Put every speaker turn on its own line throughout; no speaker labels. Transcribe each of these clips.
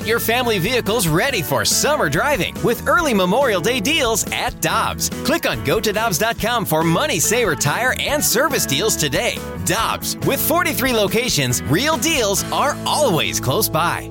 Get your family vehicles ready for summer driving with early Memorial Day deals at Dobbs. Click on gotodobbs.com for money saver tire and service deals today. Dobbs, with 43 locations, real deals are always close by.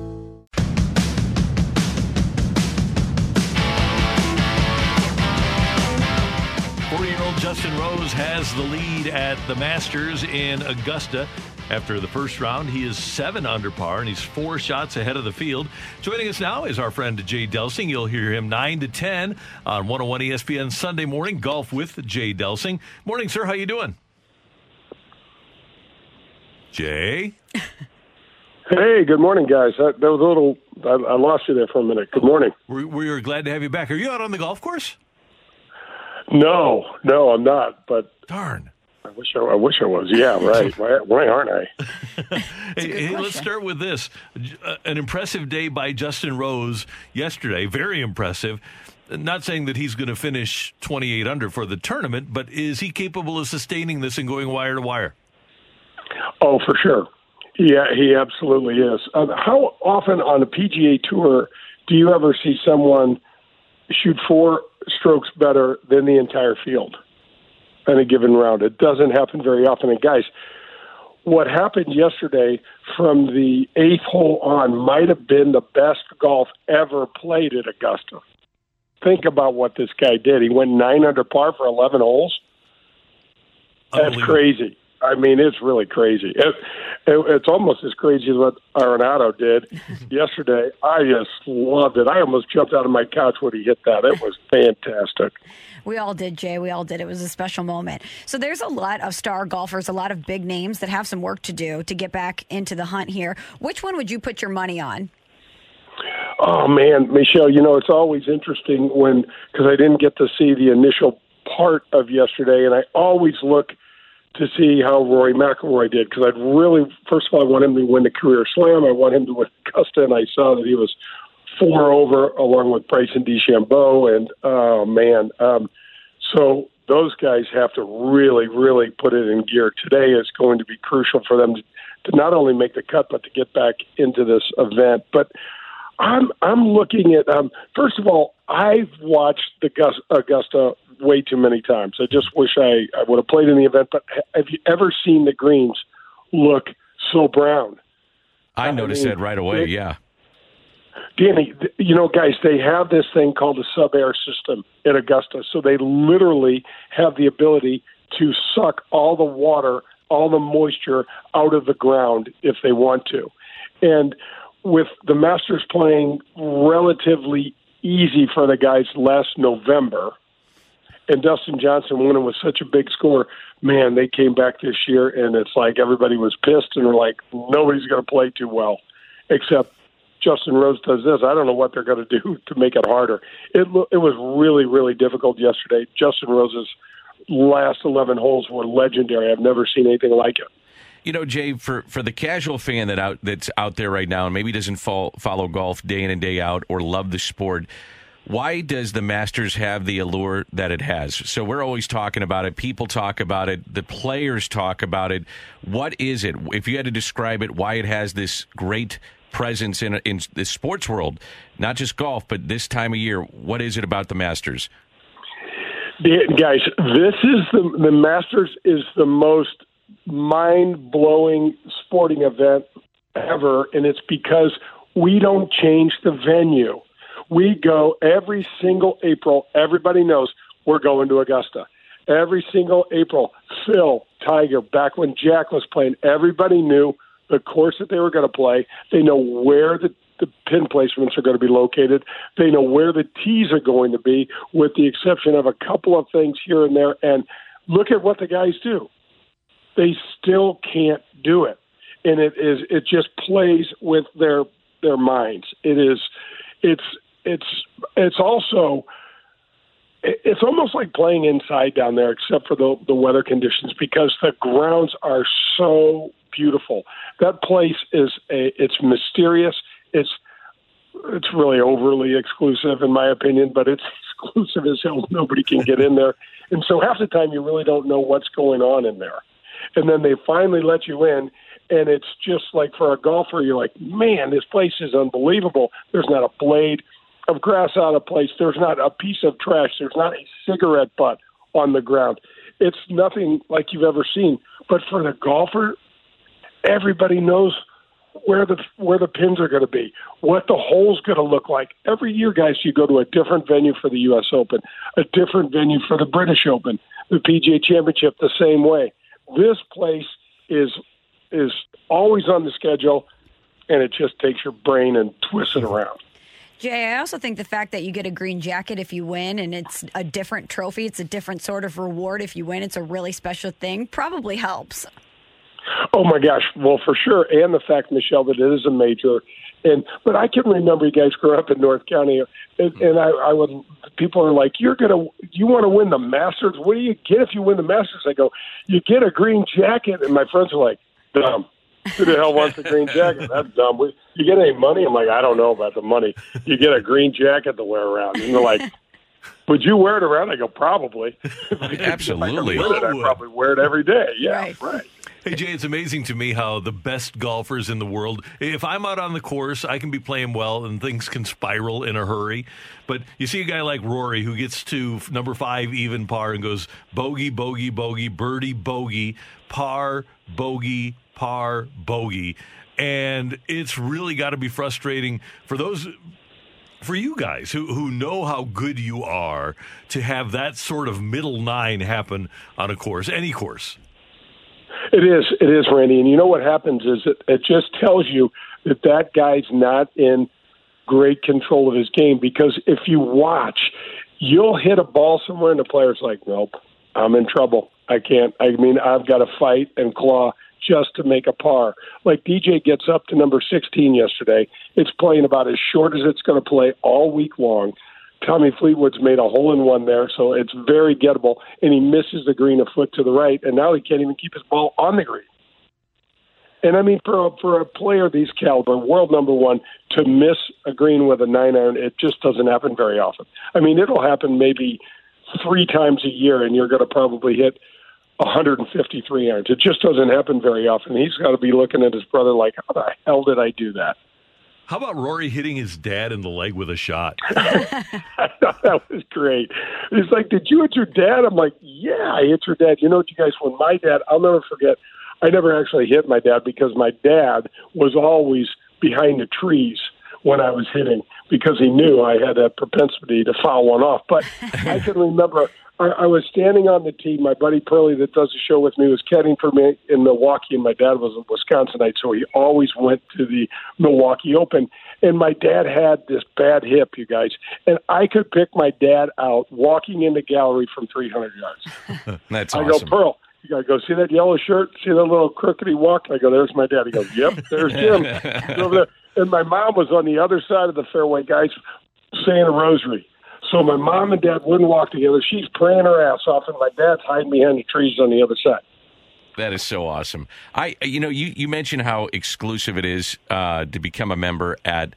Justin Rose has the lead at the Masters in Augusta. After the first round, he is seven under par and he's four shots ahead of the field. Joining us now is our friend Jay Delsing. You'll hear him 9 to 10 on 101 ESPN Sunday morning. Golf with Jay Delsing. Morning, sir. How you doing? Jay?
Hey, good morning, guys. That, that was a little, I, I, lost you there for a minute. Good morning.
We, we are glad to have you back. Are you out on the golf course?
No, no, I'm not. But
darn,
I wish I, I wish I was. Yeah, right. why, why aren't I?
hey, hey let's start with this: uh, an impressive day by Justin Rose yesterday. Very impressive. Not saying that he's going to finish 28 under for the tournament, but is he capable of sustaining this and going wire to wire?
Oh, for sure. Yeah, he absolutely is. Uh, how often on a PGA tour do you ever see someone shoot four strokes better than the entire field in a given round. It doesn't happen very often. And guys, what happened yesterday from the eighth hole on might have been the best golf ever played at Augusta. Think about what this guy did. He went nine under par for 11 holes. That's crazy. I mean, it's really crazy. It, it, it's almost as crazy as what Arenado did yesterday. I just loved it. I almost jumped out of my couch when he hit that. It was fantastic.
We all did, Jay. We all did. It was a special moment. So there's a lot of star golfers, a lot of big names that have some work to do to get back into the hunt here. Which one would you put your money on?
Oh man, Michelle, you know it's always interesting when because I didn't get to see the initial part of yesterday, and I always look to see how Rory McIlroy did because I'd really, first of all, I want him to win the career slam. I want him to win Augusta, and I saw that he was four over along with Bryson DeChambeau, and oh man, um, so those guys have to really, really put it in gear. Today is going to be crucial for them to, to not only make the cut but to get back into this event. But I'm I'm looking at um, first of all, I've watched the Augusta way too many times. I just wish I, I would have played in the event. But have you ever seen the greens look so brown?
I noticed I mean, that right away. yeah.
Danny, you know, guys, they have this thing called a sub air system at Augusta. So they literally have the ability to suck all the water, all the moisture out of the ground if they want to. And with the Masters playing relatively easy for the guys last November, and Dustin Johnson winning with such a big score, man, they came back this year, and it's like everybody was pissed and were like, nobody's going to play too well, except Justin Rose does this. I don't know what they're going to do to make it harder. It it was really really difficult yesterday. Justin Rose's last eleven holes were legendary. I've never seen anything like it.
You know, Jay, for, for the casual fan that out that's out there right now and maybe doesn't fall, follow golf day in and day out or love the sport, why does the Masters have the allure that it has? So we're always talking about it. People talk about it. The players talk about it. What is it? If you had to describe it, why it has this great presence in in the sports world, not just golf, but this time of year, what is it about the Masters?
Guys, this is the the Masters is the most mind blowing sporting event ever, and it's because we don't change the venue. We go every single April. Everybody knows we're going to Augusta. Every single April, Phil, Tiger, back when Jack was playing, everybody knew the course that they were going to play. They know where the, the pin placements are going to be located. They know where the tees are going to be, with the exception of a couple of things here and there. And look at what the guys do. They still can't do it. And it is it just plays with their their minds. It is it's it's it's also it's almost like playing inside down there, except for the the weather conditions, because the grounds are so beautiful. That place is a it's mysterious. It's it's really overly exclusive in my opinion, but it's exclusive as hell. Nobody can get in there, and so half the time you really don't know what's going on in there. And then they finally let you in, and it's just like for a golfer, you're like, man, this place is unbelievable. There's not a blade of grass out of place. There's not a piece of trash. There's not a cigarette butt on the ground. It's nothing like you've ever seen. But for the golfer, everybody knows where the where the pins are going to be, what the hole's going to look like. Every year, guys, you go to a different venue for the U.S. Open, a different venue for the British Open, the PGA Championship, the same way. This place is is always on the schedule, and it just takes your brain and twists it around.
Jay, I also think the fact that you get a green jacket if you win and it's a different trophy, it's a different sort of reward if you win, it's a really special thing, probably helps.
Oh my gosh, well for sure, and the fact, Michelle, that it is a major, and but I can remember you guys grew up in North County, and, and I, I would. People are like, "You're gonna, you want to win the Masters? What do you get if you win the Masters?" I go, "You get a green jacket," and my friends are like, "Dumb." Who the hell wants a green jacket? That's dumb. We, you get any money? I'm like, I don't know about the money. You get a green jacket to wear around. And they're like, would you wear it around? I go, probably.
Absolutely.
I it, I'd probably wear it every day. Yeah,
Right.
right.
Hey Jay, it's amazing to me how the best golfers in the world, if I'm out on the course, I can be playing well and things can spiral in a hurry. But you see a guy like Rory who gets to number five even par and goes bogey, bogey, bogey, birdie, bogey, par, bogey, par, bogey. And it's really got to be frustrating for those for you guys who, who know how good you are to have that sort of middle nine happen on a course, any course.
It is. It is, Randy. And you know what happens is it, it just tells you that that guy's not in great control of his game because if you watch, you'll hit a ball somewhere and the player's like, nope, I'm in trouble. I can't. I mean, I've got to fight and claw just to make a par. Like DJ gets up to number 16 yesterday. It's playing about as short as it's going to play all week long. Tommy Fleetwood's made a hole in one there, so it's very gettable, and he misses the green a foot to the right, and now he can't even keep his ball on the green. And I mean, for a, for a player of these caliber, world number one, to miss a green with a nine iron, it just doesn't happen very often. I mean, it'll happen maybe three times a year, and you're going to probably hit 153 yards. It just doesn't happen very often. He's got to be looking at his brother like, how the hell did I do that?
How about Rory hitting his dad in the leg with a shot?
I thought that was great. He's like, "Did you hit your dad?" I'm like, "Yeah, I hit your dad." You know what, you guys? When my dad, I'll never forget. I never actually hit my dad because my dad was always behind the trees when I was hitting because he knew I had that propensity to foul one off. But I can remember I, I was standing on the tee. My buddy Pearlie, that does the show with me, was caddying for me in Milwaukee, and my dad was a Wisconsinite, so he always went to the Milwaukee Open. And my dad had this bad hip, you guys, and I could pick my dad out walking in the gallery from 300 yards.
That's
I
awesome.
go, Pearl. You gotta go see that yellow shirt, see that little crookedy walk. I go, there's my dad. He goes, yep, there's Jim over there. And my mom was on the other side of the fairway, guys, saying a rosary. So my mom and dad wouldn't walk together. She's praying her ass off, and my dad's hiding behind the trees on the other side.
That is so awesome. I, you know, you, you mentioned how exclusive it is uh, to become a member at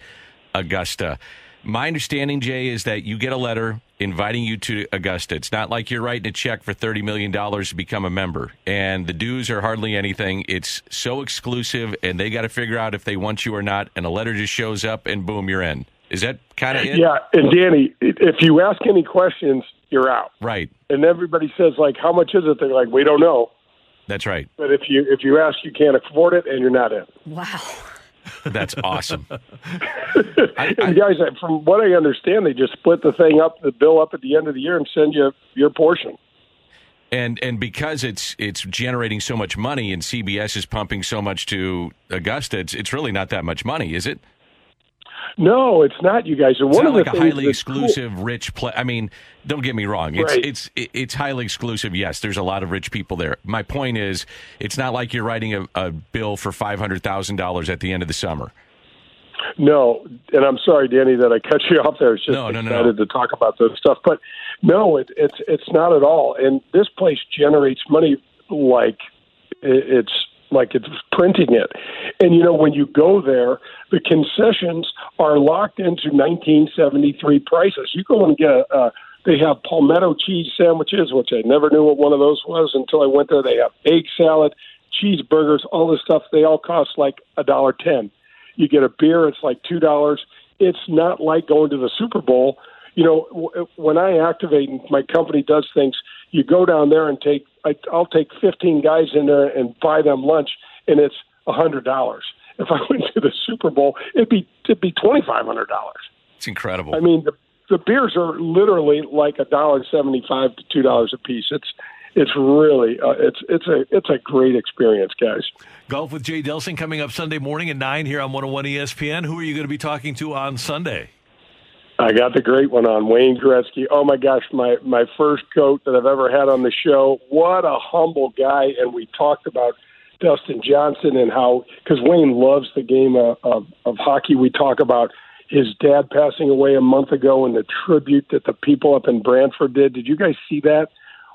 Augusta. My understanding, Jay, is that you get a letter inviting you to Augusta. It's not like you're writing a check for $30 million to become a member. And the dues are hardly anything. It's so exclusive, and they got to figure out if they want you or not. And a letter just shows up, and boom, you're in. Is that kind of it?
Yeah, and Danny, if you ask any questions, you're out.
Right.
And everybody says like, "How much is it?" They're like, "We don't know."
That's right.
But if you if you ask, you can't afford it, and you're not in.
Wow.
That's awesome. I,
And guys, from what I understand, they just split the thing up, the bill up at the end of the year, and send you your portion.
and and because it's it's generating so much money and CBS is pumping so much to Augusta, it's it's really not that much money, is it?
No, it's not, you guys.
It's
one
not
of
like
the
a highly
that's cool-
exclusive rich play. I mean, don't get me wrong. It's
Right.
it's it's highly exclusive. Yes, there's a lot of rich people there. My point is, it's not like you're writing a, a bill for five hundred thousand dollars at the end of the summer.
No, and I'm sorry, Danny, that I cut you off there. It's just
No, no,
excited
no.
to talk about this stuff, but no, it, it's it's not at all. And this place generates money like it's like it's printing it. And you know, when you go there, the concessions are locked into 1973 prices. You go and get a. Uh, they have palmetto cheese sandwiches, which I never knew what one of those was until I went there. They have egg salad, cheeseburgers, all this stuff. They all cost like a dollar ten. You get a beer, it's like two dollars. It's not like going to the Super Bowl. You know, w- when I activate and my company does things, you go down there and take. I, I'll take fifteen guys in there and buy them lunch, and it's a hundred dollars. If I went to the Super Bowl, it'd be it'd be twenty five hundred dollars.
It's incredible.
I mean, the the beers are literally like a dollar seventy five to two dollars a piece. It's it's really uh, it's it's a it's a great experience, guys.
Golf with Jay Delsing coming up Sunday morning at nine here on 101 ESPN. Who are you going to be talking to on Sunday?
I got the great one on Wayne Gretzky. Oh my gosh, my my first goat that I've ever had on the show. What a humble guy, and we talked about Dustin Johnson and how because Wayne loves the game of, of, of hockey. We talk about his dad passing away a month ago and the tribute that the people up in Brantford did. Did you guys see that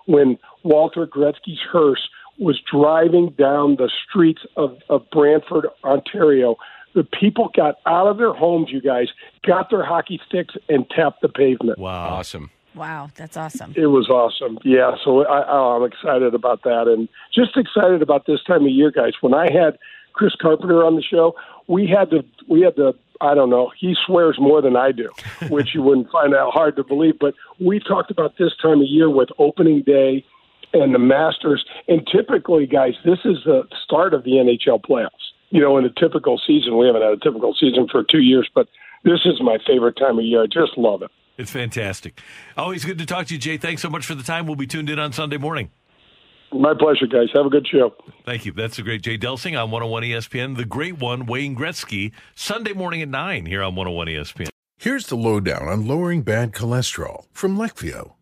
when Walter Gretzky's hearse was driving down the streets of, of Brantford, Ontario? The people got out of their homes, you guys, got their hockey sticks and tapped the pavement.
Wow.
awesome.
Wow, that's awesome.
It was awesome. Yeah, so I, I'm excited about that, and just excited about this time of year, guys. When I had Chris Carpenter on the show, we had to we had to I don't know. He swears more than I do, which you wouldn't find out hard to believe. But we talked about this time of year with opening day and the Masters, and typically, guys, this is the start of the NHL playoffs. You know, in a typical season, we haven't had a typical season for two years, but this is my favorite time of year. I just love it.
It's fantastic. Always good to talk to you, Jay. Thanks so much for the time. We'll be tuned in on Sunday morning.
My pleasure, guys. Have a good show.
Thank you. That's the great Jay Delsing on 101 ESPN. The great one, Wayne Gretzky, Sunday morning at 9 here on 101 ESPN.
Here's the lowdown on lowering bad cholesterol from Leqvio.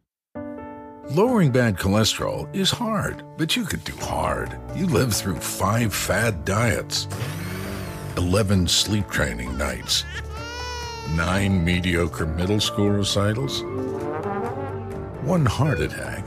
Lowering bad cholesterol is hard, but you could do hard. You lived through five fad diets, 11 sleep training nights, nine mediocre middle school recitals, one heart attack.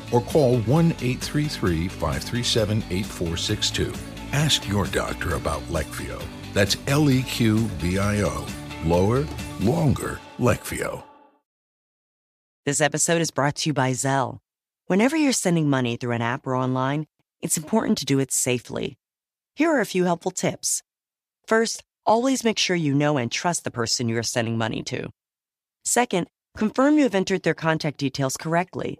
or call 1 833 537 8462. Ask your doctor about Leqvio. That's L E Q V I O. Lower, longer, Leqvio.
This episode is brought to you by Zelle. Whenever you're sending money through an app or online, it's important to do it safely. Here are a few helpful tips. First, always make sure you know and trust the person you are sending money to. Second, confirm you have entered their contact details correctly.